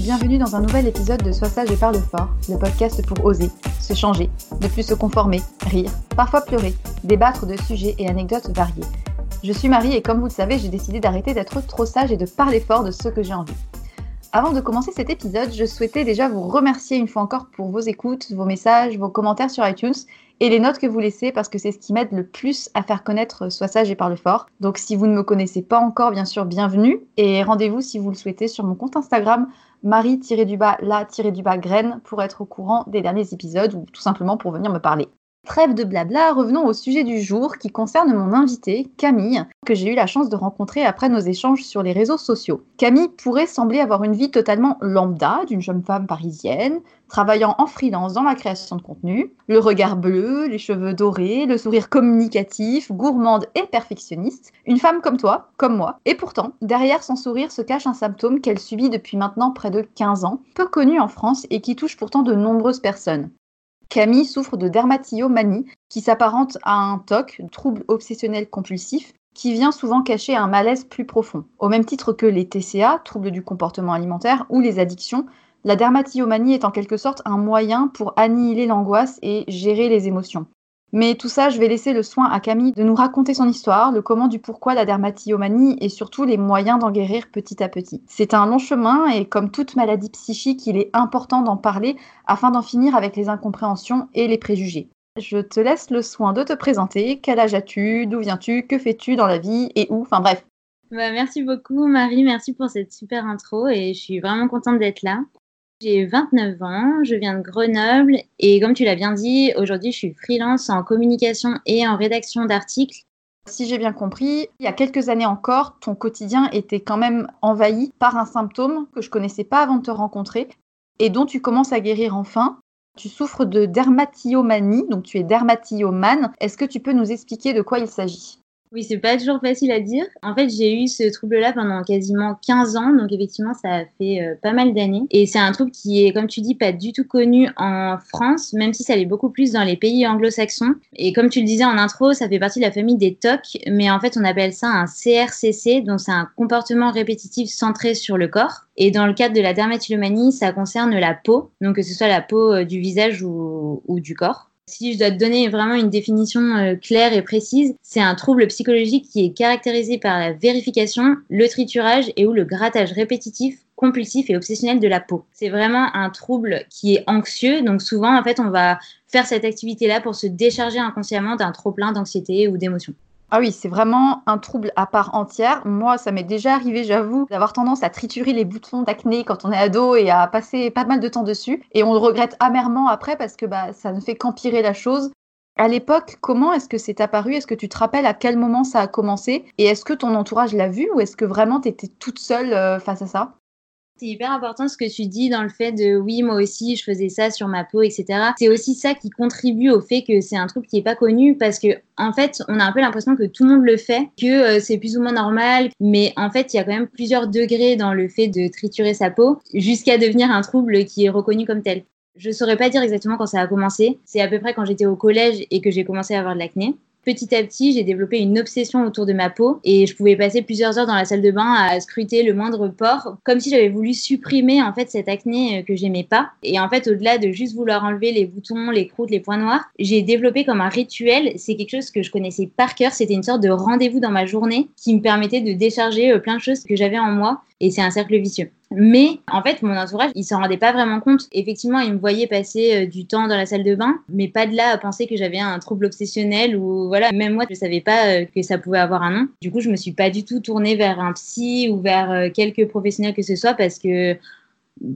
Bienvenue dans un nouvel épisode de Sois sage et parle fort, le podcast pour oser, se changer, ne plus se conformer, rire, parfois pleurer, débattre de sujets et anecdotes variés. Je suis Marie et comme vous le savez, j'ai décidé d'arrêter d'être trop sage et de parler fort de ce que j'ai envie. Avant de commencer cet épisode, je souhaitais déjà vous remercier une fois encore pour vos écoutes, vos messages, vos commentaires sur iTunes et les notes que vous laissez parce que c'est ce qui m'aide le plus à faire connaître Sois sage et parle fort. Donc si vous ne me connaissez pas encore, bien sûr, bienvenue et rendez-vous si vous le souhaitez sur mon compte Instagram marie-la-graine pour être au courant des derniers épisodes ou tout simplement pour venir me parler. Trêve de blabla, revenons au sujet du jour qui concerne mon invité, Camille, que j'ai eu la chance de rencontrer après nos échanges sur les réseaux sociaux. Camille pourrait sembler avoir une vie totalement lambda d'une jeune femme parisienne, travaillant en freelance dans la création de contenu, le regard bleu, les cheveux dorés, le sourire communicatif, gourmande et perfectionniste, une femme comme toi, comme moi. Et pourtant, derrière son sourire se cache un symptôme qu'elle subit depuis maintenant près de 15 ans, peu connu en France et qui touche pourtant de nombreuses personnes. Camille souffre de dermatillomanie, qui s'apparente à un TOC, trouble obsessionnel compulsif, qui vient souvent cacher un malaise plus profond. Au même titre que les TCA, troubles du comportement alimentaire, ou les addictions, la dermatillomanie est en quelque sorte un moyen pour annihiler l'angoisse et gérer les émotions. Mais tout ça, je vais laisser le soin à Camille de nous raconter son histoire, le comment du pourquoi la dermatillomanie et surtout les moyens d'en guérir petit à petit. C'est un long chemin et comme toute maladie psychique, il est important d'en parler afin d'en finir avec les incompréhensions et les préjugés. Je te laisse le soin de te présenter. Quel âge as-tu? D'où viens-tu? Que fais-tu dans la vie? Et où? Enfin bref. Bah, merci beaucoup Marie, merci pour cette super intro et je suis vraiment contente d'être là. J'ai 29 ans, je viens de Grenoble et comme tu l'as bien dit, aujourd'hui je suis freelance en communication et en rédaction d'articles. Si j'ai bien compris, il y a quelques années encore, ton quotidien était quand même envahi par un symptôme que je connaissais pas avant de te rencontrer et dont tu commences à guérir enfin. Tu souffres de dermatillomanie, donc tu es dermatillomane. Est-ce que tu peux nous expliquer de quoi il s'agit? Oui, c'est pas toujours facile à dire. En fait, j'ai eu ce trouble-là pendant quasiment 15 ans, donc effectivement, ça a fait euh, pas mal d'années. Et c'est un trouble qui est, comme tu dis, pas du tout connu en France, même si ça l'est beaucoup plus dans les pays anglo-saxons. Et comme tu le disais en intro, ça fait partie de la famille des TOC, mais en fait, on appelle ça un CRCC, donc c'est un comportement répétitif centré sur le corps. Et dans le cadre de la dermatillomanie, ça concerne la peau, donc que ce soit la peau euh, du visage ou, ou du corps. Si je dois te donner vraiment une définition euh, claire et précise, c'est un trouble psychologique qui est caractérisé par la vérification, le triturage et ou le grattage répétitif, compulsif et obsessionnel de la peau. C'est vraiment un trouble qui est anxieux, donc souvent en fait on va faire cette activité-là pour se décharger inconsciemment d'un trop plein d'anxiété ou d'émotions. Ah oui, c'est vraiment un trouble à part entière. Moi, ça m'est déjà arrivé, j'avoue, d'avoir tendance à triturer les boutons d'acné quand on est ado et à passer pas mal de temps dessus. Et on le regrette amèrement après parce que bah, ça ne fait qu'empirer la chose. À l'époque, comment est-ce que c'est apparu? Est-ce que tu te rappelles à quel moment ça a commencé? Et est-ce que ton entourage l'a vu ou est-ce que vraiment tu étais toute seule euh, face à ça? C'est hyper important ce que tu dis dans le fait de oui, moi aussi, je faisais ça sur ma peau, etc. C'est aussi ça qui contribue au fait que c'est un truc qui n'est pas connu parce que, en fait, on a un peu l'impression que tout le monde le fait, que euh, c'est plus ou moins normal, mais en fait, il y a quand même plusieurs degrés dans le fait de triturer sa peau jusqu'à devenir un trouble qui est reconnu comme tel. Je saurais pas dire exactement quand ça a commencé. C'est à peu près quand j'étais au collège et que j'ai commencé à avoir de l'acné petit à petit, j'ai développé une obsession autour de ma peau et je pouvais passer plusieurs heures dans la salle de bain à scruter le moindre pore, comme si j'avais voulu supprimer en fait cette acné euh, que j'aimais pas. Et en fait, au-delà de juste vouloir enlever les boutons, les croûtes, les points noirs, j'ai développé comme un rituel. C'est quelque chose que je connaissais par cœur. C'était une sorte de rendez-vous dans ma journée qui me permettait de décharger euh, plein de choses que j'avais en moi et c'est un cercle vicieux. Mais en fait, mon entourage, il s'en rendait pas vraiment compte. Effectivement, il me voyait passer euh, du temps dans la salle de bain, mais pas de là à penser que j'avais un trouble obsessionnel ou voilà, même moi, je savais pas euh, que ça pouvait avoir un nom. Du coup, je me suis pas du tout tournée vers un psy ou vers euh, quelques professionnels que ce soit parce que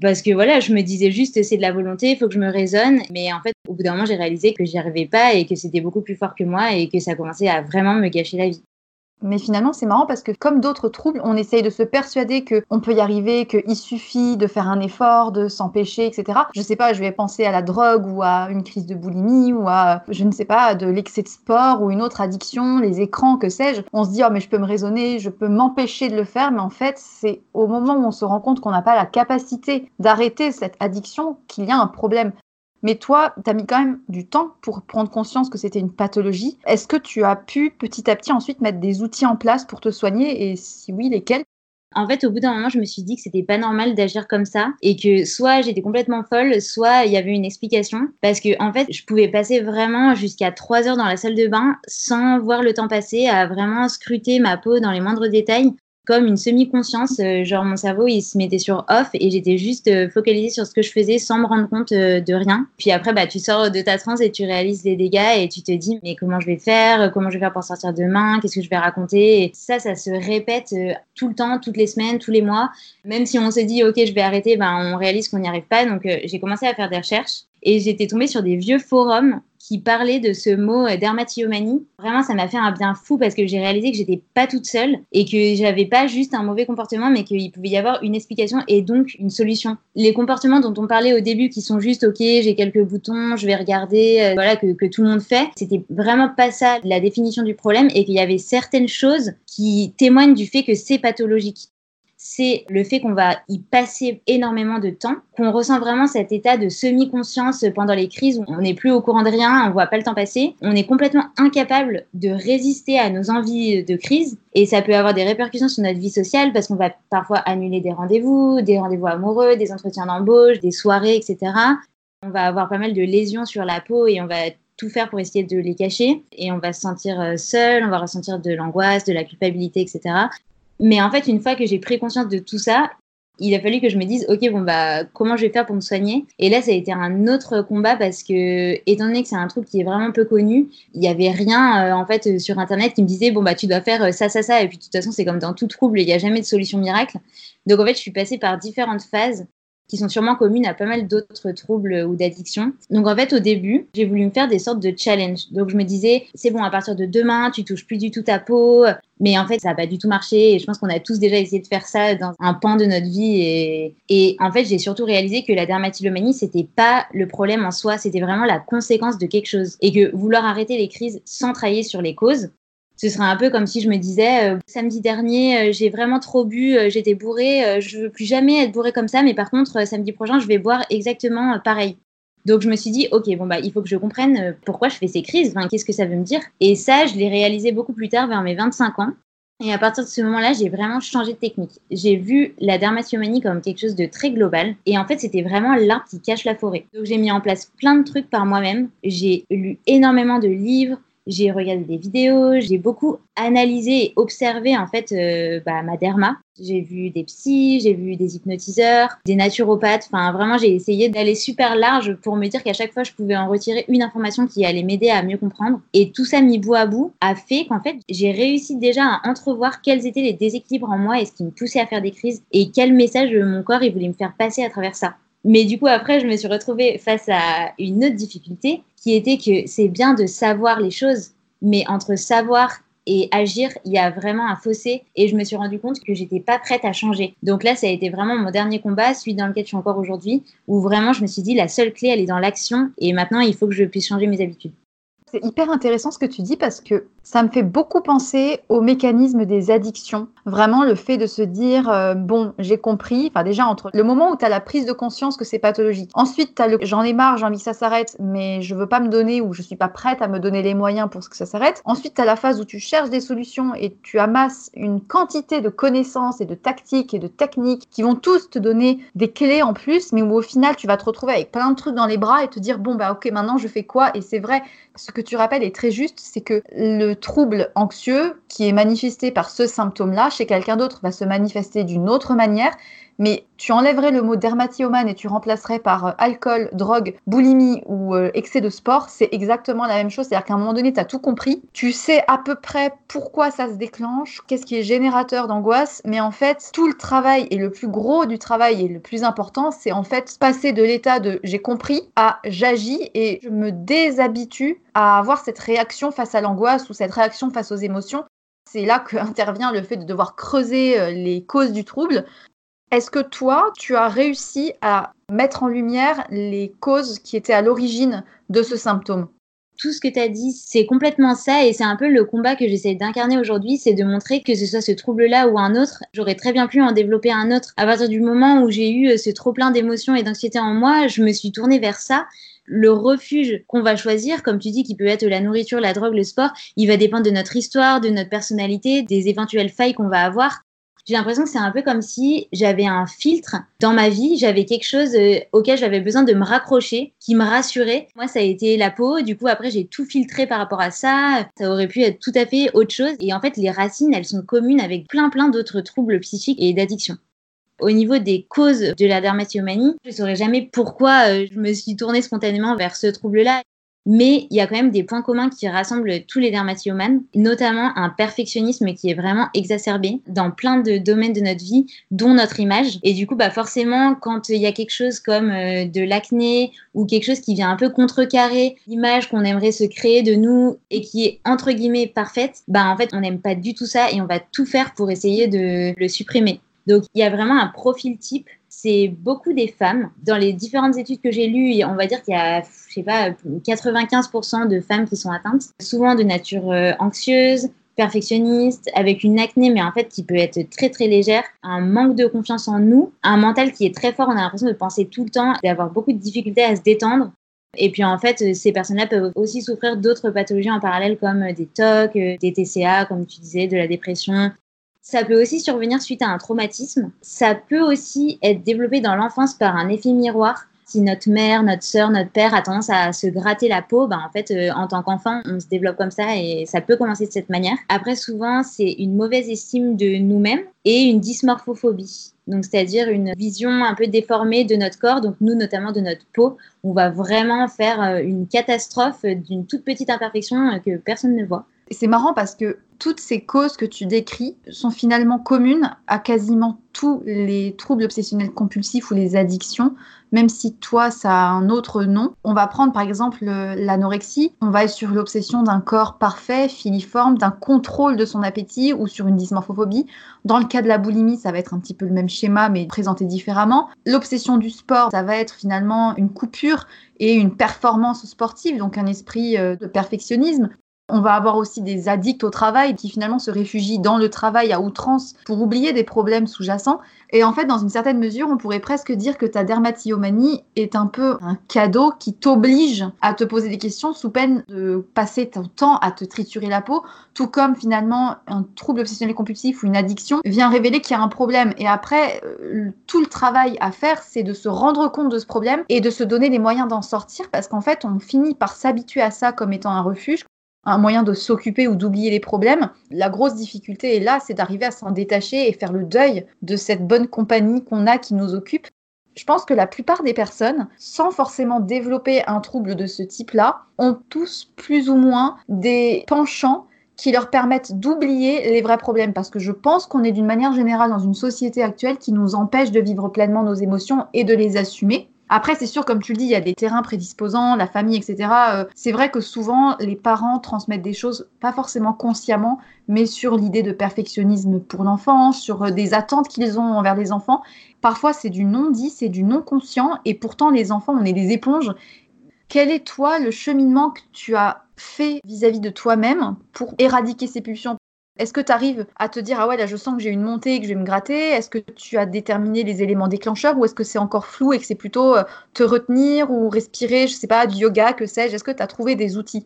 parce que voilà, je me disais juste c'est de la volonté, il faut que je me raisonne. Mais en fait, au bout d'un moment, j'ai réalisé que j'y arrivais pas et que c'était beaucoup plus fort que moi et que ça commençait à vraiment me gâcher la vie. Mais finalement, c'est marrant parce que comme d'autres troubles, on essaye de se persuader qu'on peut y arriver, qu'il suffit de faire un effort, de s'empêcher, etc. Je sais pas, je vais penser à la drogue ou à une crise de boulimie ou à, je ne sais pas, de l'excès de sport ou une autre addiction, les écrans, que sais-je. On se dit, oh, mais je peux me raisonner, je peux m'empêcher de le faire. Mais en fait, c'est au moment où on se rend compte qu'on n'a pas la capacité d'arrêter cette addiction qu'il y a un problème. Mais toi, tu as mis quand même du temps pour prendre conscience que c'était une pathologie. Est-ce que tu as pu petit à petit ensuite mettre des outils en place pour te soigner et si oui, lesquels? En fait, au bout d'un moment, je me suis dit que c'était pas normal d'agir comme ça et que soit j'étais complètement folle, soit il y avait une explication. Parce que, en fait, je pouvais passer vraiment jusqu'à trois heures dans la salle de bain sans voir le temps passer, à vraiment scruter ma peau dans les moindres détails comme une semi-conscience, euh, genre mon cerveau il se mettait sur off et j'étais juste euh, focalisée sur ce que je faisais sans me rendre compte euh, de rien. Puis après bah tu sors de ta transe et tu réalises les dégâts et tu te dis mais comment je vais faire, comment je vais faire pour sortir demain, qu'est-ce que je vais raconter? Et ça ça se répète tout le temps, toutes les semaines, tous les mois. Même si on se dit ok je vais arrêter, ben on réalise qu'on n'y arrive pas. Donc j'ai commencé à faire des recherches et j'étais tombée sur des vieux forums qui parlait de ce mot euh, dermatillomanie. Vraiment, ça m'a fait un bien fou parce que j'ai réalisé que j'étais pas toute seule et que j'avais pas juste un mauvais comportement, mais qu'il pouvait y avoir une explication et donc une solution. Les comportements dont on parlait au début, qui sont juste ok, j'ai quelques boutons, je vais regarder, euh, voilà que, que tout le monde fait, c'était vraiment pas ça la définition du problème et qu'il y avait certaines choses qui témoignent du fait que c'est pathologique c'est le fait qu'on va y passer énormément de temps, qu'on ressent vraiment cet état de semi-conscience pendant les crises où on n'est plus au courant de rien, on voit pas le temps passer, on est complètement incapable de résister à nos envies de crise et ça peut avoir des répercussions sur notre vie sociale parce qu'on va parfois annuler des rendez-vous, des rendez-vous amoureux, des entretiens d'embauche, des soirées, etc. On va avoir pas mal de lésions sur la peau et on va tout faire pour essayer de les cacher et on va se sentir euh, seul, on va ressentir de l'angoisse, de la culpabilité, etc. Mais en fait, une fois que j'ai pris conscience de tout ça, il a fallu que je me dise, ok, bon bah, comment je vais faire pour me soigner? Et là, ça a été un autre combat parce que, étant donné que c'est un truc qui est vraiment peu connu, il n'y avait rien euh, en fait sur Internet qui me disait, bon bah, tu dois faire euh, ça, ça, ça. Et puis de toute façon, c'est comme dans tout trouble, il n'y a jamais de solution miracle. Donc en fait, je suis passée par différentes phases qui sont sûrement communes à pas mal d'autres troubles ou d'addictions. Donc en fait, au début, j'ai voulu me faire des sortes de challenges. Donc je me disais, c'est bon, à partir de demain, tu touches plus du tout ta peau. Mais en fait, ça n'a pas du tout marché. Et je pense qu'on a tous déjà essayé de faire ça dans un pan de notre vie. Et, en fait, j'ai surtout réalisé que la dermatillomanie, c'était pas le problème en soi, c'était vraiment la conséquence de quelque chose. Et que vouloir arrêter les crises sans travailler sur les causes, Ce serait un peu comme si je me disais, samedi dernier, j'ai vraiment trop bu, j'étais bourrée, je veux plus jamais être bourrée comme ça, mais par contre, samedi prochain, je vais boire exactement pareil. Donc je me suis dit, ok, bon bah il faut que je comprenne pourquoi je fais ces crises, qu'est-ce que ça veut me dire? Et ça, je l'ai réalisé beaucoup plus tard, vers mes 25 ans. Et à partir de ce moment-là, j'ai vraiment changé de technique. J'ai vu la dermatillomanie comme quelque chose de très global. Et en fait, c'était vraiment l'arbre qui cache la forêt. Donc j'ai mis en place plein de trucs par moi-même. J'ai lu énormément de livres, j'ai regardé des vidéos, j'ai beaucoup analysé et observé en fait euh, bah, ma derma. J'ai vu des psys, j'ai vu des hypnotiseurs, des naturopathes. Enfin, vraiment, j'ai essayé d'aller super large pour me dire qu'à chaque fois, je pouvais en retirer une information qui allait m'aider à mieux comprendre. Et tout ça mis bout à bout a fait qu'en fait, j'ai réussi déjà à entrevoir quels étaient les déséquilibres en moi et ce qui me poussait à faire des crises et quel message mon corps il voulait me faire passer à travers ça. Mais du coup, après, je me suis retrouvée face à une autre difficulté qui était que c'est bien de savoir les choses, mais entre savoir et agir, il y a vraiment un fossé et je me suis rendu compte que j'étais pas prête à changer. Donc là, ça a été vraiment mon dernier combat, celui dans lequel je suis encore aujourd'hui, où vraiment je me suis dit la seule clé, elle est dans l'action et maintenant il faut que je puisse changer mes habitudes. C'est hyper intéressant ce que tu dis parce que ça me fait beaucoup penser au mécanisme des addictions. Vraiment le fait de se dire euh, bon, j'ai compris, enfin déjà entre le moment où tu as la prise de conscience que c'est pathologique. Ensuite, tu as le j'en ai marre, j'ai envie que ça s'arrête, mais je veux pas me donner ou je suis pas prête à me donner les moyens pour que ça s'arrête. Ensuite, tu as la phase où tu cherches des solutions et tu amasses une quantité de connaissances et de tactiques et de techniques qui vont tous te donner des clés en plus, mais où au final, tu vas te retrouver avec plein de trucs dans les bras et te dire bon bah OK, maintenant je fais quoi? Et c'est vrai, ce que tu rappelles est très juste, c'est que le trouble anxieux qui est manifesté par ce symptôme-là chez quelqu'un d'autre va se manifester d'une autre manière mais tu enlèverais le mot dermatillomane et tu remplacerais par euh, alcool, drogue, boulimie ou euh, excès de sport, c'est exactement la même chose. C'est-à-dire qu'à un moment donné, tu as tout compris, tu sais à peu près pourquoi ça se déclenche, qu'est-ce qui est générateur d'angoisse, mais en fait, tout le travail et le plus gros du travail et le plus important, c'est en fait passer de l'état de j'ai compris à j'agis et je me déshabitue à avoir cette réaction face à l'angoisse ou cette réaction face aux émotions. C'est là qu'intervient le fait de devoir creuser euh, les causes du trouble est-ce que toi, tu as réussi à mettre en lumière les causes qui étaient à l'origine de ce symptôme? Tout ce que tu as dit, c'est complètement ça et c'est un peu le combat que j'essaie d'incarner aujourd'hui, c'est de montrer que ce soit ce trouble-là ou un autre, j'aurais très bien pu en développer un autre. À partir du moment où j'ai eu euh, ce trop plein d'émotions et d'anxiété en moi, je me suis tournée vers ça. Le refuge qu'on va choisir, comme tu dis, qui peut être la nourriture, la drogue, le sport, il va dépendre de notre histoire, de notre personnalité, des éventuelles failles qu'on va avoir j'ai l'impression que c'est un peu comme si j'avais un filtre dans ma vie, j'avais quelque chose euh, auquel j'avais besoin de me raccrocher, qui me rassurait. Moi, ça a été la peau, du coup, après, j'ai tout filtré par rapport à ça. Ça aurait pu être tout à fait autre chose. Et en fait, les racines, elles sont communes avec plein, plein d'autres troubles psychiques et d'addiction. Au niveau des causes de la dermatillomanie, je ne saurais jamais pourquoi euh, je me suis tournée spontanément vers ce trouble-là. Mais il y a quand même des points communs qui rassemblent tous les dermatillomanes, notamment un perfectionnisme qui est vraiment exacerbé dans plein de domaines de notre vie, dont notre image. Et du coup, bah forcément, quand il y a quelque chose comme euh, de l'acné ou quelque chose qui vient un peu contrecarrer l'image qu'on aimerait se créer de nous et qui est entre guillemets parfaite, bah en fait, on n'aime pas du tout ça et on va tout faire pour essayer de le supprimer. Donc, il y a vraiment un profil type c'est beaucoup des femmes. Dans les différentes études que j'ai lues, on va dire qu'il y a, je sais pas, 95% de femmes qui sont atteintes, souvent de nature euh, anxieuse, perfectionniste, avec une acné, mais en fait qui peut être très très légère, un manque de confiance en nous, un mental qui est très fort, on a l'impression de penser tout le temps, d'avoir beaucoup de difficultés à se détendre. Et puis en fait, ces personnes-là peuvent aussi souffrir d'autres pathologies en parallèle comme des TOC, des TCA, comme tu disais, de la dépression, ça peut aussi survenir suite à un traumatisme. Ça peut aussi être développé dans l'enfance par un effet miroir. Si notre mère, notre sœur, notre père a tendance à se gratter la peau, ben en fait, euh, en tant qu'enfant, on se développe comme ça et ça peut commencer de cette manière. Après, souvent, c'est une mauvaise estime de nous-mêmes et une dysmorphophobie. Donc, c'est-à-dire une vision un peu déformée de notre corps, donc nous, notamment de notre peau. On va vraiment faire euh, une catastrophe d'une toute petite imperfection euh, que personne ne voit. C'est marrant parce que toutes ces causes que tu décris sont finalement communes à quasiment tous les troubles obsessionnels compulsifs ou les addictions, même si toi, ça a un autre nom. On va prendre par exemple l'anorexie, on va être sur l'obsession d'un corps parfait, filiforme, d'un contrôle de son appétit ou sur une dysmorphophobie. Dans le cas de la boulimie, ça va être un petit peu le même schéma mais présenté différemment. L'obsession du sport, ça va être finalement une coupure et une performance sportive, donc un esprit euh, de perfectionnisme On va avoir aussi des addicts au travail qui finalement se réfugient dans le travail à outrance pour oublier des problèmes sous-jacents. Et en fait, dans une certaine mesure, on pourrait presque dire que ta dermatillomanie est un peu un cadeau qui t'oblige à te poser des questions sous peine de passer ton temps à te triturer la peau, tout comme finalement un trouble obsessionnel compulsif ou une addiction vient révéler qu'il y a un problème. Et après, euh, tout le travail à faire, c'est de se rendre compte de ce problème et de se donner les moyens d'en sortir parce qu'en fait, on finit par s'habituer à ça comme étant un refuge un moyen de s'occuper ou d'oublier les problèmes. La grosse difficulté est là, c'est d'arriver à s'en détacher et faire le deuil de cette bonne compagnie qu'on a qui nous occupe. Je pense que la plupart des personnes, sans forcément développer un trouble de ce type-là, ont tous plus ou moins des penchants qui leur permettent d'oublier les vrais problèmes. Parce que je pense qu'on est d'une manière générale dans une société actuelle qui nous empêche de vivre pleinement nos émotions et de les assumer. Après, c'est sûr, comme tu le dis, il y a des terrains prédisposants, la famille, etc. Euh, c'est vrai que souvent, les parents transmettent des choses, pas forcément consciemment, mais sur l'idée de perfectionnisme pour l'enfant, sur euh, des attentes qu'ils ont envers les enfants. Parfois, c'est du non-dit, c'est du non-conscient, et pourtant, les enfants, on est des éponges. Quel est, toi, le cheminement que tu as fait vis-à-vis -vis de toi-même pour éradiquer ces pulsions? Est-ce que tu arrives à te dire, ah ouais, là je sens que j'ai une montée et que je vais me gratter? Est-ce que tu as déterminé les éléments déclencheurs ou est-ce que c'est encore flou et que c'est plutôt euh, te retenir ou respirer, je sais pas, du yoga, que sais-je? Est-ce que tu as trouvé des outils?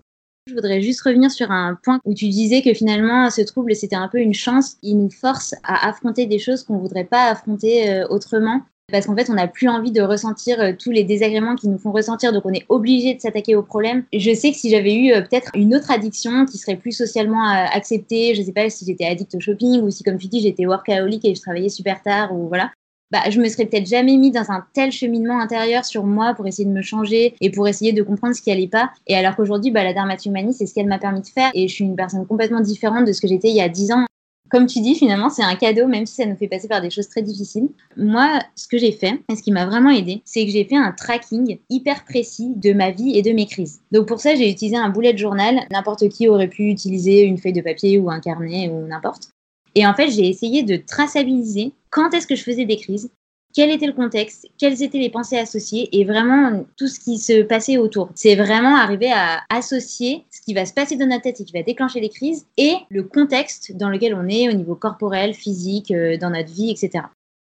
Je voudrais juste revenir sur un point où tu disais que finalement ce trouble c'était un peu une chance. Il nous force à affronter des choses qu'on voudrait pas affronter euh, autrement parce qu'en fait, on n'a plus envie de ressentir euh, tous les désagréments qui nous font ressentir, donc on est obligé de s'attaquer au problème. Je sais que si j'avais eu euh, peut-être une autre addiction qui serait plus socialement euh, acceptée, je ne sais pas si j'étais addict au shopping ou si, comme tu dis, j'étais workaholic et je travaillais super tard ou voilà. Bah, je me serais peut-être jamais mis dans un tel cheminement intérieur sur moi pour essayer de me changer et pour essayer de comprendre ce qui allait pas. Et alors qu'aujourd'hui, bah, la dermatomanie, c'est ce qu'elle m'a permis de faire et je suis une personne complètement différente de ce que j'étais il y a 10 ans. Comme tu dis, finalement, c'est un cadeau, même si ça nous fait passer par des choses très difficiles. Moi, ce que j'ai fait, et ce qui m'a vraiment aidé, c'est que j'ai fait un tracking hyper précis de ma vie et de mes crises. Donc pour ça, j'ai utilisé un boulet de journal. N'importe qui aurait pu utiliser une feuille de papier ou un carnet ou n'importe. Et en fait, j'ai essayé de traçabiliser quand est-ce que je faisais des crises, quel était le contexte, quelles étaient les pensées associées et vraiment tout ce qui se passait autour. C'est vraiment arriver à associer ce qui va se passer dans notre tête et qui va déclencher les crises et le contexte dans lequel on est au niveau corporel, physique, euh, dans notre vie, etc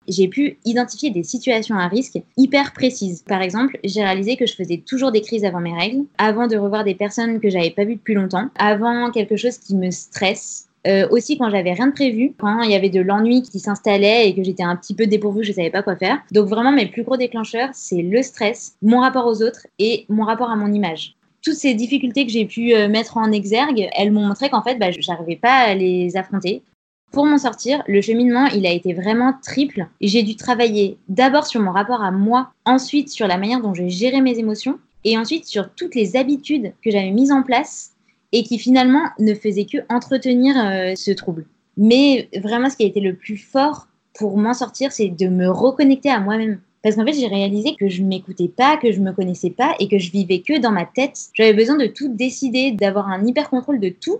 j'ai pu identifier des situations à risque hyper précises. Par exemple, j'ai réalisé que je faisais toujours des crises avant mes règles, avant de revoir des personnes que j'avais pas vues depuis longtemps, avant quelque chose qui me stresse, euh, aussi quand j'avais rien de prévu, quand il y avait de l'ennui qui s'installait et que j'étais un petit peu dépourvue, je savais pas quoi faire. Donc vraiment mes plus gros déclencheurs, c'est le stress, mon rapport aux autres et mon rapport à mon image. Toutes ces difficultés que j'ai pu euh, mettre en exergue, elles m'ont montré qu'en fait, bah, j'arrivais pas à les affronter. Pour m'en sortir, le cheminement, il a été vraiment triple. J'ai dû travailler d'abord sur mon rapport à moi, ensuite sur la manière dont je gérais mes émotions, et ensuite sur toutes les habitudes que j'avais mises en place et qui finalement ne faisait que entretenir euh, ce trouble. Mais vraiment, ce qui a été le plus fort pour m'en sortir, c'est de me reconnecter à moi-même. Parce qu'en fait, j'ai réalisé que je m'écoutais pas, que je me connaissais pas et que je vivais que dans ma tête. J'avais besoin de tout décider, d'avoir un hyper contrôle de tout.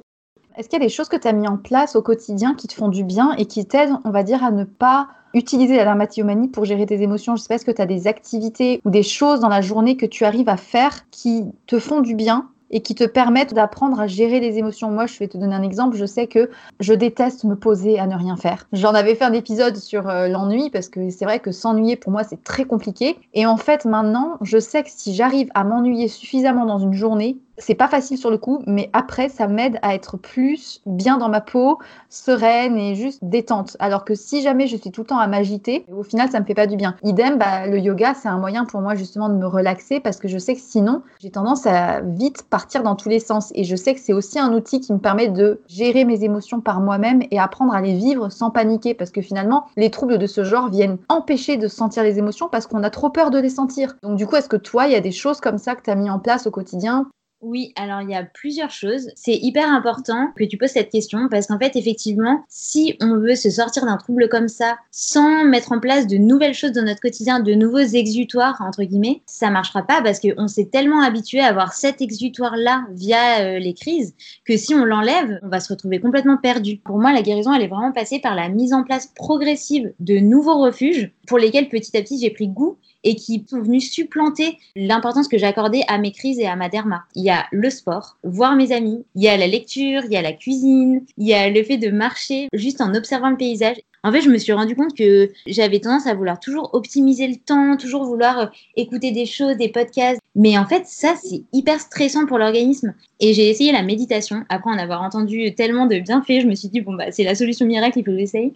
Est-ce qu'il y a des choses que tu as mis en place au quotidien qui te font du bien et qui t'aident, on va dire, à ne pas utiliser la dermatillomanie pour gérer tes émotions? Je sais pas, est-ce que tu as des activités ou des choses dans la journée que tu arrives à faire qui te font du bien et qui te permettent d'apprendre à gérer les émotions. Moi, je vais te donner un exemple. Je sais que je déteste me poser à ne rien faire. J'en avais fait un épisode sur euh, l'ennui parce que c'est vrai que s'ennuyer pour moi c'est très compliqué. Et en fait, maintenant, je sais que si j'arrive à m'ennuyer suffisamment dans une journée, c'est pas facile sur le coup, mais après, ça m'aide à être plus bien dans ma peau, sereine et juste détente. Alors que si jamais je suis tout le temps à m'agiter, au final, ça me fait pas du bien. Idem, bah, le yoga, c'est un moyen pour moi justement de me relaxer parce que je sais que sinon, j'ai tendance à vite partir dans tous les sens. Et je sais que c'est aussi un outil qui me permet de gérer mes émotions par moi-même et apprendre à les vivre sans paniquer parce que finalement, les troubles de ce genre viennent empêcher de sentir les émotions parce qu'on a trop peur de les sentir. Donc du coup, est-ce que toi, il y a des choses comme ça que tu as mis en place au quotidien oui, alors il y a plusieurs choses. C'est hyper important que tu poses cette question parce qu'en fait, effectivement, si on veut se sortir d'un trouble comme ça sans mettre en place de nouvelles choses dans notre quotidien, de nouveaux exutoires, entre guillemets, ça marchera pas parce qu'on s'est tellement habitué à avoir cet exutoire-là via euh, les crises que si on l'enlève, on va se retrouver complètement perdu. Pour moi, la guérison, elle est vraiment passée par la mise en place progressive de nouveaux refuges pour lesquels petit à petit j'ai pris goût et qui sont venus supplanter l'importance que j'accordais à mes crises et à ma derma. Il y a le sport, voir mes amis, il y a la lecture, il y a la cuisine, il y a le fait de marcher juste en observant le paysage. En fait, je me suis rendu compte que j'avais tendance à vouloir toujours optimiser le temps, toujours vouloir euh, écouter des choses, des podcasts. Mais en fait, ça, c'est hyper stressant pour l'organisme. Et j'ai essayé la méditation. Après en avoir entendu tellement de bienfaits, je me suis dit, bon, bah, c'est la solution miracle, il faut que j'essaye.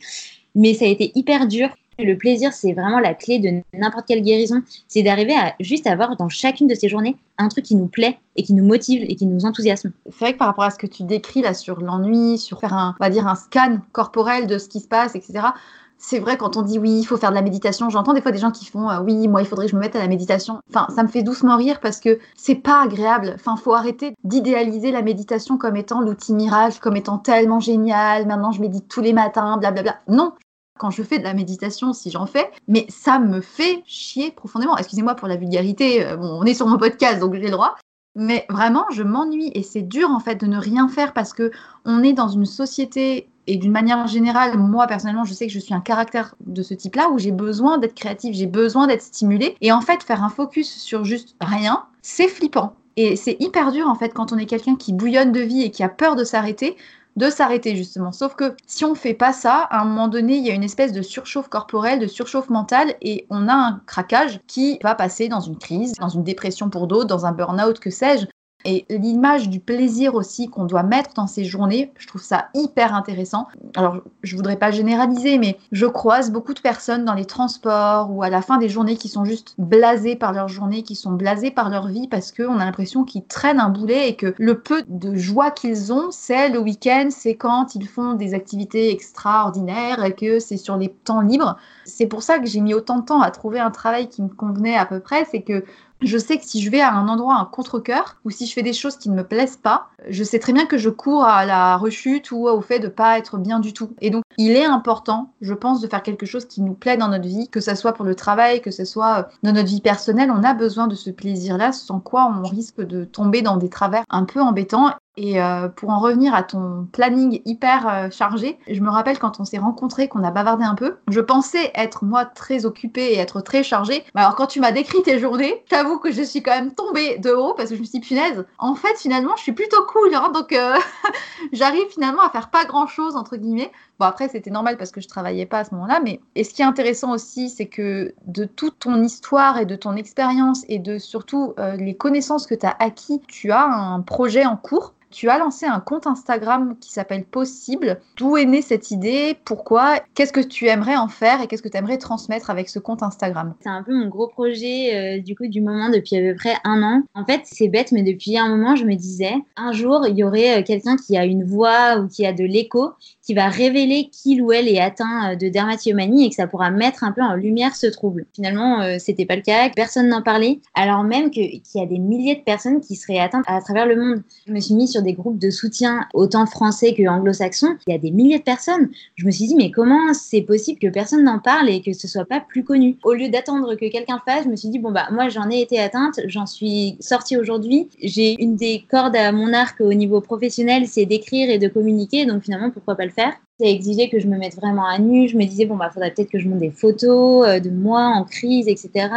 Mais ça a été hyper dur. Le plaisir, c'est vraiment la clé de n'importe quelle guérison. C'est d'arriver à juste avoir dans chacune de ces journées un truc qui nous plaît et qui nous motive et qui nous enthousiasme. C'est vrai que par rapport à ce que tu décris là sur l'ennui, sur faire un, on va dire un scan corporel de ce qui se passe, etc. C'est vrai quand on dit oui, il faut faire de la méditation. J'entends des fois des gens qui font euh, oui, moi il faudrait que je me mette à la méditation. Enfin, ça me fait doucement rire parce que c'est pas agréable. Enfin, faut arrêter d'idéaliser la méditation comme étant l'outil miracle, comme étant tellement génial. Maintenant, je médite tous les matins, blablabla. Non, quand je fais de la méditation, si j'en fais, mais ça me fait chier profondément. Excusez-moi pour la vulgarité, euh, on est sur mon podcast, donc j'ai le droit. Mais vraiment, je m'ennuie et c'est dur en fait de ne rien faire parce que on est dans une société et d'une manière générale, moi personnellement, je sais que je suis un caractère de ce type-là où j'ai besoin d'être créative, j'ai besoin d'être stimulée. Et en fait, faire un focus sur juste rien, c'est flippant. Et c'est hyper dur en fait quand on est quelqu'un qui bouillonne de vie et qui a peur de s'arrêter de s'arrêter justement. Sauf que si on fait pas ça, à un moment donné, il y a une espèce de surchauffe corporelle, de surchauffe mentale et on a un craquage qui va passer dans une crise, dans une dépression pour d'autres, dans un burn-out, que sais-je. Et l'image du plaisir aussi qu'on doit mettre dans ces journées, je trouve ça hyper intéressant. Alors, je voudrais pas généraliser, mais je croise beaucoup de personnes dans les transports ou à la fin des journées qui sont juste blasées par leur journée, qui sont blasées par leur vie parce qu'on a l'impression qu'ils traînent un boulet et que le peu de joie qu'ils ont, c'est le week-end, c'est quand ils font des activités extraordinaires et que c'est sur les temps libres. C'est pour ça que j'ai mis autant de temps à trouver un travail qui me convenait à peu près, c'est que je sais que si je vais à un endroit, un contre-coeur, ou si je fais des choses qui ne me plaisent pas, je sais très bien que je cours à la rechute ou au fait de pas être bien du tout. Et donc, il est important, je pense, de faire quelque chose qui nous plaît dans notre vie, que ce soit pour le travail, que ce soit euh, dans notre vie personnelle. On a besoin de ce plaisir-là, sans quoi on risque de tomber dans des travers un peu embêtants. Et euh, pour en revenir à ton planning hyper euh, chargé, je me rappelle quand on s'est rencontrés, qu'on a bavardé un peu, je pensais être moi très occupée et être très chargée. Mais alors quand tu m'as décrit tes journées, j'avoue que je suis quand même tombée de haut parce que je me suis dit punaise. En fait, finalement, je suis plutôt cool, hein, donc euh, j'arrive finalement à faire pas grand chose entre guillemets. Bon après c'était normal parce que je travaillais pas à ce moment-là, mais et ce qui est intéressant aussi, c'est que de toute ton histoire et de ton expérience et de surtout les connaissances que tu as acquis, tu as un projet en cours tu as lancé un compte Instagram qui s'appelle Possible. D'où est née cette idée? Pourquoi? Qu'est-ce que tu aimerais en faire et qu'est-ce que tu aimerais transmettre avec ce compte Instagram? C'est un peu mon gros projet euh, du coup du moment depuis à peu près un an. En fait, c'est bête, mais depuis un moment, je me disais, un jour, il y aurait euh, quelqu'un qui a une voix ou qui a de l'écho qui va révéler qu'il ou elle est atteint euh, de dermatillomanie et que ça pourra mettre un peu en lumière ce trouble. Finalement, c'était pas le cas, personne n'en parlait, alors même qu'il y a des milliers de personnes qui seraient atteintes à travers le monde. Je me suis mis sur des groupes de soutien autant français que anglo-saxons, il y a des milliers de personnes. Je me suis dit, mais comment c'est possible que personne n'en parle et que ce soit pas plus connu? Au lieu d'attendre que quelqu'un fasse, je me suis dit, bon, bah, moi, j'en ai été atteinte, j'en suis sortie aujourd'hui. J'ai une des cordes à mon arc au niveau professionnel, c'est d'écrire et de communiquer, donc finalement, pourquoi pas le faire? Ça exigeait que je me mette vraiment à nu. Je me disais, bon, bah, faudrait peut-être que je monte des photos euh, de moi en crise, etc.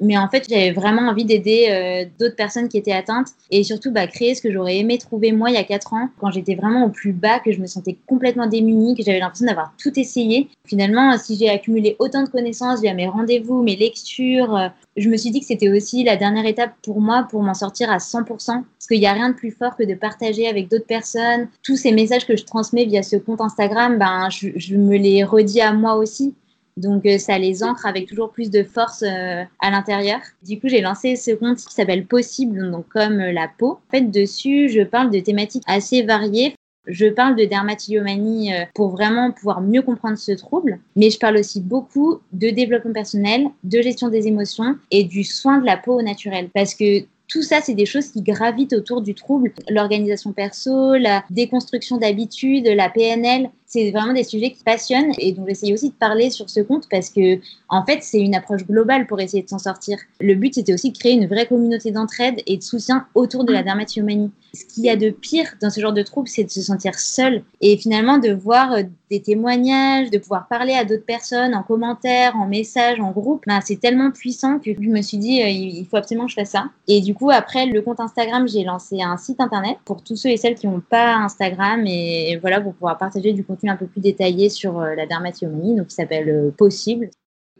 Mais en fait, j'avais vraiment envie d'aider euh, d'autres personnes qui étaient atteintes et surtout bah, créer ce que j'aurais aimé trouver moi il y a 4 ans, quand j'étais vraiment au plus bas, que je me sentais complètement démunie, que j'avais l'impression d'avoir tout essayé. Finalement, si j'ai accumulé autant de connaissances via mes rendez-vous, mes lectures, euh, je me suis dit que c'était aussi la dernière étape pour moi pour m'en sortir à 100%. Parce qu'il n'y a rien de plus fort que de partager avec d'autres personnes tous ces messages que je transmets via ce compte Instagram. Ben, je, me les redis à moi aussi. Donc euh, ça les ancre avec toujours plus de force euh, à l'intérieur. Du coup, j'ai lancé ce compte qui s'appelle Possible, donc comme euh, la peau. En fait, dessus, je parle de thématiques assez variées. Je parle de dermatillomanie euh, pour vraiment pouvoir mieux comprendre ce trouble, mais je parle aussi beaucoup de développement personnel, de gestion des émotions et du soin de la peau au naturel. Parce que tout ça, c'est des choses qui gravitent autour du trouble. L'organisation perso, la déconstruction d'habitudes, la PNL, c'est vraiment des sujets qui passionnent et dont j'essayais aussi de parler sur ce compte parce que, en fait, c'est une approche globale pour essayer de s'en sortir. Le but, c'était aussi de créer une vraie communauté d'entraide et de soutien autour de la dermatillomanie. Ce qu'il y a de pire dans ce genre de trouble, c'est de se sentir seul et finalement de voir euh, des témoignages, de pouvoir parler à d'autres personnes en commentaire, en message, en groupe. Ben, c'est tellement puissant que je me suis dit, euh, il faut absolument que je fasse ça. Et du coup, après le compte Instagram, j'ai lancé un site internet pour tous ceux et celles qui n'ont pas Instagram et voilà, pour pouvoir partager du contenu un peu plus détaillé sur euh, la dermatillomanie, donc qui s'appelle euh, Possible.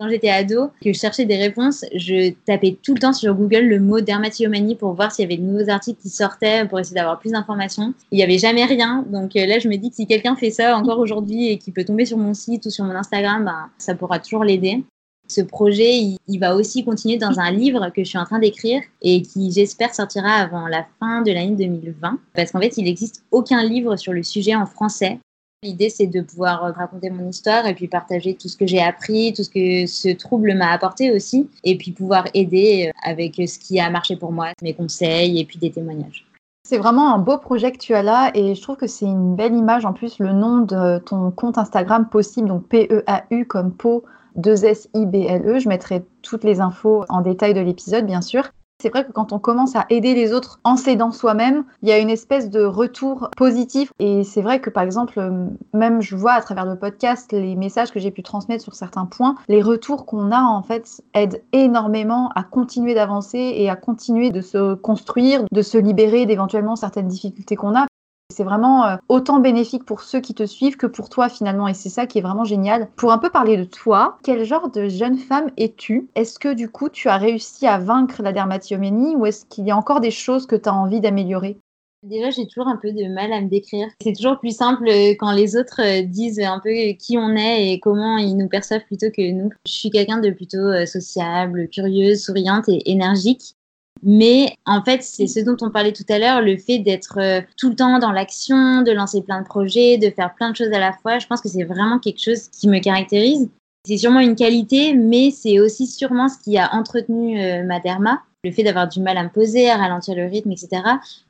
Quand j'étais ado, que je cherchais des réponses, je tapais tout le temps sur Google le mot dermatillomanie pour voir s'il y avait de nouveaux articles qui sortaient, pour essayer d'avoir plus d'informations. Il n'y avait jamais rien. Donc euh, là, je me dis que si quelqu'un fait ça encore aujourd'hui et qui peut tomber sur mon site ou sur mon Instagram, ben, ça pourra toujours l'aider. Ce projet, il, il, va aussi continuer dans un livre que je suis en train d'écrire et qui, j'espère, sortira avant la fin de l'année 2020. Parce qu'en fait, il n'existe aucun livre sur le sujet en français. L'idée, c'est de pouvoir euh, raconter mon histoire et puis partager tout ce que j'ai appris, tout ce que ce trouble m'a apporté aussi, et puis pouvoir aider euh, avec ce qui a marché pour moi, mes conseils et puis des témoignages. C'est vraiment un beau projet que tu as là et je trouve que c'est une belle image. En plus, le nom de ton compte Instagram possible, donc P-E-A-U comme Po 2-S-I-B-L-E. Je mettrai toutes les infos en détail de l'épisode, bien sûr. C'est vrai que quand on commence à aider les autres en s'aidant soi-même, il y a une espèce de retour positif. Et c'est vrai que par exemple, euh, même je vois à travers le podcast les messages que j'ai pu transmettre sur certains points, les retours qu'on a en fait aident énormément à continuer d'avancer et à continuer de se construire, de se libérer d'éventuellement certaines difficultés qu'on a. C'est vraiment euh, autant bénéfique pour ceux qui te suivent que pour toi finalement. Et c'est ça qui est vraiment génial. Pour un peu parler de toi, quel genre de jeune femme es-tu? Est-ce que du coup tu as réussi à vaincre la dermatillomanie ou est-ce qu'il y a encore des choses que tu as envie d'améliorer? Déjà, j'ai toujours un peu de mal à me décrire. C'est toujours plus simple euh, quand les autres euh, disent un peu qui on est et comment ils nous perçoivent plutôt que nous. Je suis quelqu'un de plutôt sociable, curieuse, souriante et énergique. Mais en fait, c'est ce dont on parlait tout à l'heure, le fait d'être euh, tout le temps dans l'action, de lancer plein de projets, de faire plein de choses à la fois. Je pense que c'est vraiment quelque chose qui me caractérise. C'est sûrement une qualité, mais c'est aussi sûrement ce qui a entretenu euh, ma derma le fait d'avoir du mal à me poser, à ralentir le rythme, etc.,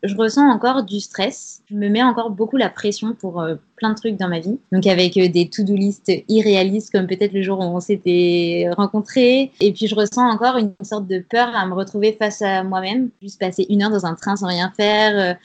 je ressens encore du stress. Je me mets encore beaucoup la pression pour euh, plein de trucs dans ma vie. Donc avec euh, des to-do list irréalistes, comme peut-être le jour où on s'était rencontrés. Et puis je ressens encore une sorte de peur à me retrouver face à moi-même. Juste passer une heure dans un train sans rien faire,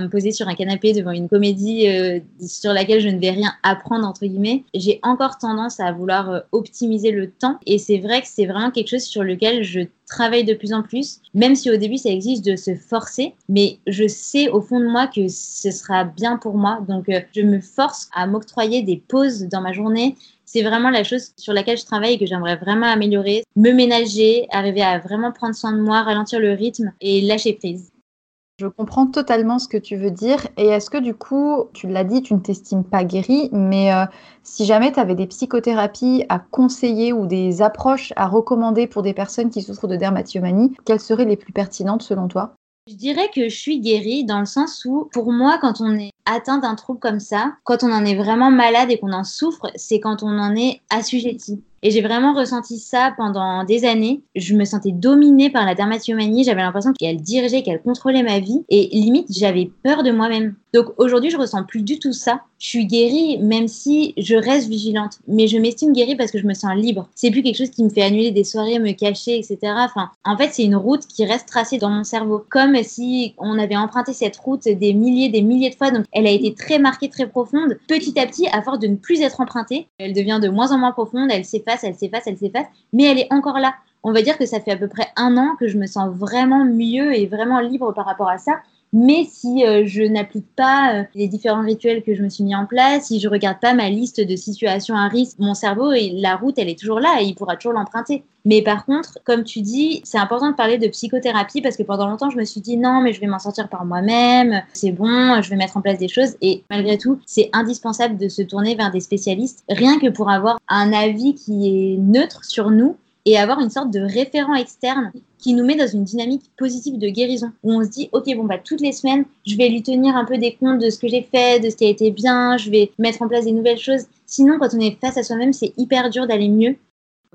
me poser sur un canapé devant une comédie euh, sur laquelle je ne vais rien apprendre entre guillemets, j'ai encore tendance à vouloir euh, optimiser le temps et c'est vrai que c'est vraiment quelque chose sur lequel je travaille de plus en plus, même si au début ça existe de se forcer, mais je sais au fond de moi que ce sera bien pour moi, donc euh, je me force à m'octroyer des pauses dans ma journée, c'est vraiment la chose sur laquelle je travaille et que j'aimerais vraiment améliorer. Me ménager, arriver à vraiment prendre soin de moi, ralentir le rythme et lâcher prise. Je comprends totalement ce que tu veux dire. Et est-ce que du coup, tu l'as dit, tu ne t'estimes pas guérie, mais euh, si jamais tu avais des psychothérapies à conseiller ou des approches à recommander pour des personnes qui souffrent de dermatillomanie, quelles seraient les plus pertinentes selon toi? Je dirais que je suis guérie dans le sens où, pour moi, quand on est atteint d'un trouble comme ça, quand on en est vraiment malade et qu'on en souffre, c'est quand on en est assujetti. Et j'ai vraiment ressenti ça pendant des années. Je me sentais dominée par la dermatillomanie. J'avais l'impression qu'elle dirigeait, qu'elle contrôlait ma vie. Et limite, j'avais peur de moi-même. Donc aujourd'hui, je ressens plus du tout ça. Je suis guérie, même si je reste vigilante. Mais je m'estime guérie parce que je me sens libre. C'est plus quelque chose qui me fait annuler des soirées, me cacher, etc. Enfin, en fait, c'est une route qui reste tracée dans mon cerveau. Comme si on avait emprunté cette route des milliers, des milliers de fois. Donc elle a été très marquée, très profonde. Petit à petit, à force de ne plus être empruntée, elle devient de moins en moins profonde. Elle s'efface elle s'efface, elle s'efface, mais elle est encore là. On va dire que ça fait à peu près un an que je me sens vraiment mieux et vraiment libre par rapport à ça. Mais si euh, je n'applique pas euh, les différents rituels que je me suis mis en place, si je regarde pas ma liste de situations à risque, mon cerveau, et la route, elle est toujours là et il pourra toujours l'emprunter. Mais par contre, comme tu dis, c'est important de parler de psychothérapie parce que pendant longtemps, je me suis dit non, mais je vais m'en sortir par moi-même, c'est bon, je vais mettre en place des choses. Et malgré tout, c'est indispensable de se tourner vers des spécialistes, rien que pour avoir un avis qui est neutre sur nous et avoir une sorte de référent externe qui nous met dans une dynamique positive de guérison où on se dit ok bon bah toutes les semaines je vais lui tenir un peu des comptes de ce que j'ai fait de ce qui a été bien je vais mettre en place des nouvelles choses sinon quand on est face à soi-même c'est hyper dur d'aller mieux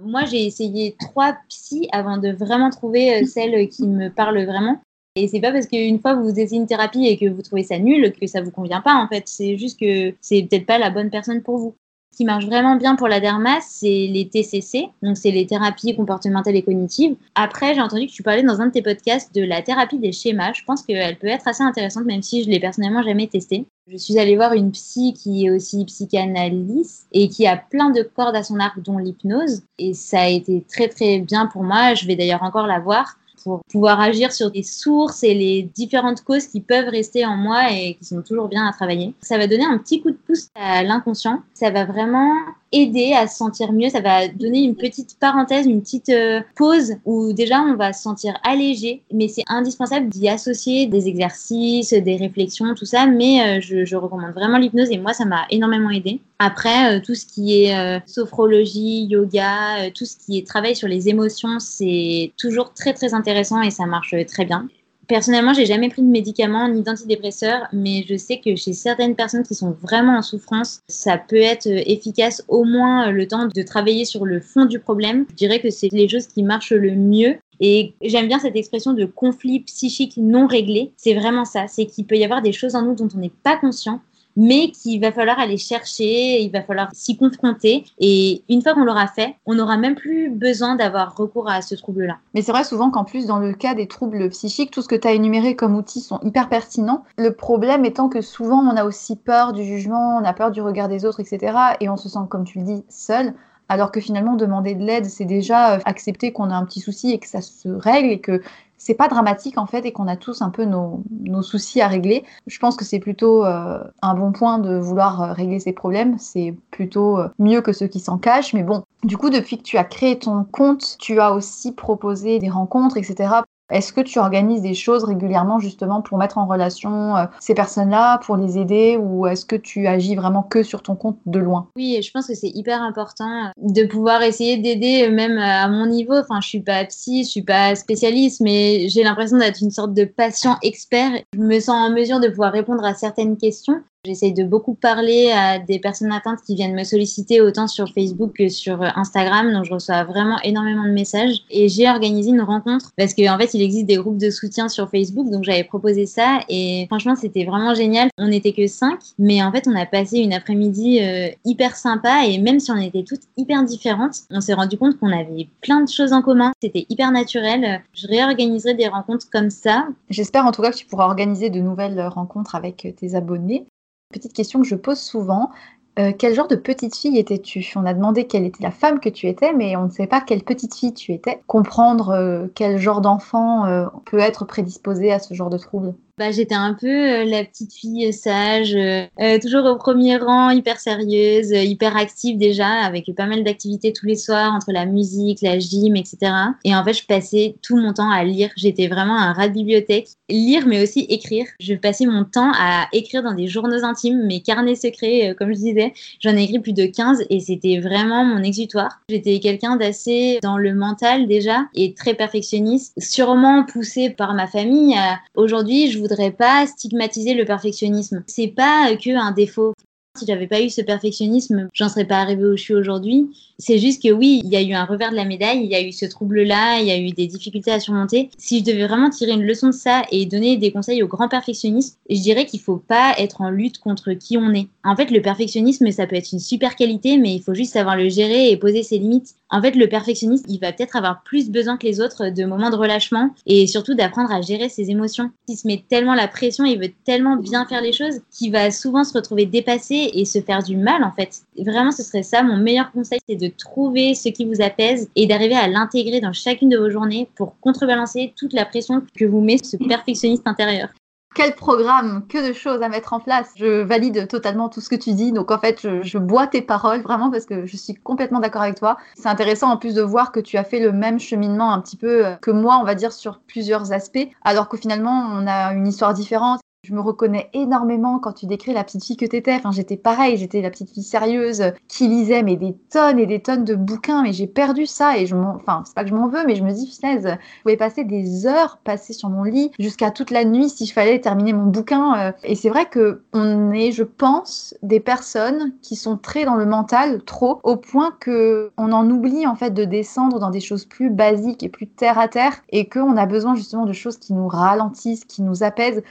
moi j'ai essayé trois psys avant de vraiment trouver euh, celle qui me parle vraiment Et c'est pas parce qu'une fois vous essayez une thérapie et que vous trouvez ça nul que ça vous convient pas en fait. C'est juste que c'est peut-être pas la bonne personne pour vous. Qui marche vraiment bien pour la derma, c'est les TCC, donc c'est les thérapies comportementales et cognitives. Après, j'ai entendu que tu parlais dans un de tes podcasts de la thérapie des schémas. Je pense qu'elle peut être assez intéressante, même si je l'ai personnellement jamais testée. Je suis allée voir une psy qui est aussi psychanalyste et qui a plein de cordes à son arc, dont l'hypnose. Et ça a été très très bien pour moi. Je vais d'ailleurs encore la voir pour pouvoir agir sur les sources et les différentes causes qui peuvent rester en moi et qui sont toujours bien à travailler. Ça va donner un petit coup de pouce à l'inconscient. Ça va vraiment aider à se sentir mieux. Ça va donner une petite parenthèse, une petite euh, pause où déjà on va se sentir allégé. Mais c'est indispensable d'y associer des exercices, des réflexions, tout ça. Mais euh, je, recommande vraiment l'hypnose et moi ça m'a énormément aidé. Après, euh, tout ce qui est sophrologie, yoga, tout ce qui est travail sur les émotions, c'est toujours très très intéressant et ça marche très bien. Personnellement, j'ai jamais pris de médicaments ni d'antidépresseurs, mais je sais que chez certaines personnes qui sont vraiment en souffrance, ça peut être efficace au moins le temps de travailler sur le fond du problème. Je dirais que c'est les choses qui marchent le mieux. Et j'aime bien cette expression de conflit psychique non réglé. C'est vraiment ça. C'est qu'il peut y avoir des choses en nous dont on n'est pas conscient, mais qu'il va falloir aller chercher, il va falloir s'y confronter. Et une fois qu'on l'aura fait, on n'aura même plus besoin d'avoir recours à ce trouble-là. Mais c'est vrai souvent qu'en plus, dans le cas des troubles psychiques, tout ce que tu as énuméré comme outils sont hyper pertinents. Le problème étant que souvent, on a aussi peur du jugement, on a peur du regard des autres, etc. Et on se sent, comme tu le dis, seul. Alors que finalement, demander de l'aide, c'est déjà euh, accepter qu'on a un petit souci et que ça se règle et que c'est pas dramatique en fait et qu'on a tous un peu nos, soucis à régler. Je pense que c'est plutôt euh, un bon point de vouloir euh, régler ses problèmes. C'est plutôt mieux que ceux qui s'en cachent. Mais bon, du coup, depuis que tu as créé ton compte, tu as aussi proposé des rencontres, etc. Est-ce que tu organises des choses régulièrement justement pour mettre en relation euh, ces personnes-là, pour les aider, ou est-ce que tu agis vraiment que sur ton compte de loin? Oui, je pense que c'est hyper important de pouvoir essayer d'aider même à mon niveau. Enfin, je suis pas psy, je suis pas spécialiste, mais j'ai l'impression d'être une sorte de patient expert. Je me sens en mesure de pouvoir répondre à certaines questions. J'essaye de beaucoup parler à des personnes atteintes qui viennent me solliciter autant sur Facebook que sur Instagram. Donc, je reçois vraiment énormément de messages. Et j'ai organisé une rencontre parce qu'en en fait, il existe des groupes de soutien sur Facebook. Donc, j'avais proposé ça. Et franchement, c'était vraiment génial. On n'était que cinq. Mais en fait, on a passé une après-midi euh, hyper sympa. Et même si on était toutes hyper différentes, on s'est rendu compte qu'on avait plein de choses en commun. C'était hyper naturel. Je réorganiserai des rencontres comme ça. J'espère en tout cas que tu pourras organiser de nouvelles rencontres avec tes abonnés. Petite question que je pose souvent. Euh, quel genre de petite fille étais-tu? On a demandé quelle était la femme que tu étais, mais on ne sait pas quelle petite fille tu étais. Comprendre euh, quel genre d'enfant euh, peut être prédisposé à ce genre de trouble bah, j'étais un peu euh, la petite fille sage, euh, euh, toujours au premier rang, hyper sérieuse, hyper active déjà, avec pas mal d'activités tous les soirs entre la musique, la gym, etc. Et en fait, je passais tout mon temps à lire. J'étais vraiment un rat de bibliothèque. Lire, mais aussi écrire. Je passais mon temps à écrire dans des journaux intimes, mes carnets secrets, comme je disais. J'en ai écrit plus de 15 et c'était vraiment mon exutoire. J'étais quelqu'un d'assez dans le mental déjà et très perfectionniste, sûrement poussé par ma famille. Aujourd'hui, je voudrais pas stigmatiser le perfectionnisme. C'est pas que un défaut. Si j'avais pas eu ce perfectionnisme, j'en serais pas arrivée où je suis aujourd'hui. C'est juste que oui, il y a eu un revers de la médaille, il y a eu ce trouble-là, il y a eu des difficultés à surmonter. Si je devais vraiment tirer une leçon de ça et donner des conseils aux grands perfectionnistes, je dirais qu'il faut pas être en lutte contre qui on est. En fait, le perfectionnisme, ça peut être une super qualité, mais il faut juste savoir le gérer et poser ses limites. En fait, le perfectionniste, il va peut-être avoir plus besoin que les autres de moments de relâchement et surtout d'apprendre à gérer ses émotions. Il se met tellement la pression, il veut tellement bien faire les choses qu'il va souvent se retrouver dépassé et se faire du mal, en fait. Vraiment, ce serait ça. Mon meilleur conseil, c'est de de trouver ce qui vous apaise et d'arriver à l'intégrer dans chacune de vos journées pour contrebalancer toute la pression que vous met ce perfectionniste intérieur quel programme, que de choses à mettre en place. Je valide totalement tout ce que tu dis. Donc en fait, je, bois tes paroles vraiment parce que je suis complètement d'accord avec toi. C'est intéressant en plus de voir que tu as fait le même cheminement un petit peu euh, que moi, on va dire, sur plusieurs aspects, alors que finalement, on a une histoire différente. Je me reconnais énormément quand tu décris la petite fille que t'étais. Enfin, j'étais pareil, j'étais la petite fille sérieuse qui lisait mais des tonnes et des tonnes de bouquins, mais j'ai perdu ça et je m'en, enfin, c'est pas que je m'en veux, mais je me dis, je pouvais passer des heures passées sur mon lit jusqu'à toute la nuit s'il fallait terminer mon bouquin. Euh. Et c'est vrai que on est, je pense, des personnes qui sont très dans le mental, trop, au point que on en oublie en fait de descendre dans des choses plus basiques et plus terre à terre et qu'on a besoin justement de choses qui nous ralentissent, qui nous apaisent.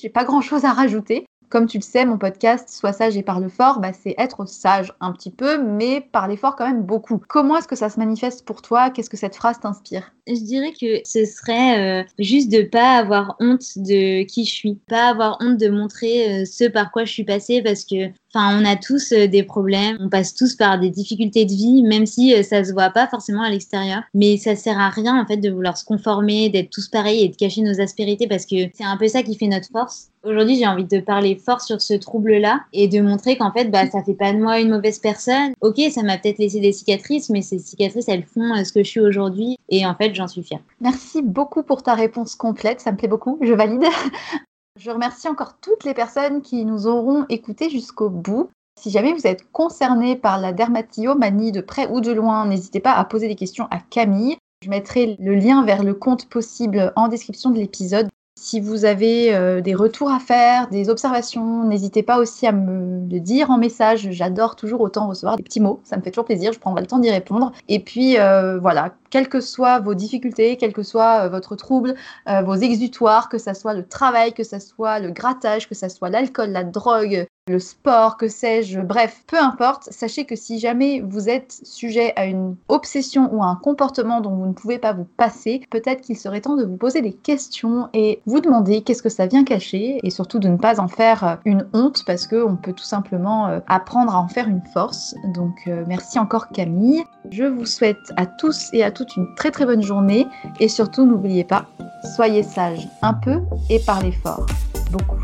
J'ai pas grand chose à rajouter. Comme tu le sais, mon podcast Sois sage et parle fort, bah, c'est être sage un petit peu, mais parler fort quand même beaucoup. Comment est-ce que ça se manifeste pour toi? Qu'est-ce que cette phrase t'inspire? Je dirais que ce serait euh, juste de pas avoir honte de qui je suis, pas avoir honte de montrer euh, ce par quoi je suis passée, parce que Enfin, on a tous euh, des problèmes, on passe tous par des difficultés de vie, même si euh, ça se voit pas forcément à l'extérieur. Mais ça sert à rien en fait de vouloir se conformer, d'être tous pareils et de cacher nos aspérités parce que c'est un peu ça qui fait notre force. Aujourd'hui, j'ai envie de parler fort sur ce trouble-là et de montrer qu'en fait, bah, ça fait pas de moi une mauvaise personne. Ok, ça m'a peut-être laissé des cicatrices, mais ces cicatrices, elles font euh, ce que je suis aujourd'hui et en fait, j'en suis fière. Merci beaucoup pour ta réponse complète, ça me plaît beaucoup, je valide. Je remercie encore toutes les personnes qui nous auront écoutés jusqu'au bout. Si jamais vous êtes concerné par la dermatillomanie de près ou de loin, n'hésitez pas à poser des questions à Camille. Je mettrai le lien vers le compte possible en description de l'épisode. Si vous avez euh, des retours à faire, des observations, n'hésitez pas aussi à me le dire en message. J'adore toujours autant recevoir des petits mots. Ça me fait toujours plaisir. Je prendrai le temps d'y répondre. Et puis euh, voilà, quelles que soient vos difficultés, quel que soit euh, votre trouble, vos exutoires, que ce soit le travail, que ce soit le grattage, que ce soit l'alcool, la drogue, le sport, que sais-je, bref, peu importe, sachez que si jamais vous êtes sujet à une obsession ou à un comportement dont vous ne pouvez pas vous passer, peut-être qu'il serait temps de vous poser des questions et vous demander qu'est-ce que ça vient cacher et surtout de ne pas en faire euh, une honte parce qu'on peut tout simplement euh, apprendre à en faire une force. Donc euh, merci encore Camille. Je vous souhaite à tous et à toutes une très très bonne journée et surtout n'oubliez pas, soyez sages un peu et parlez fort beaucoup.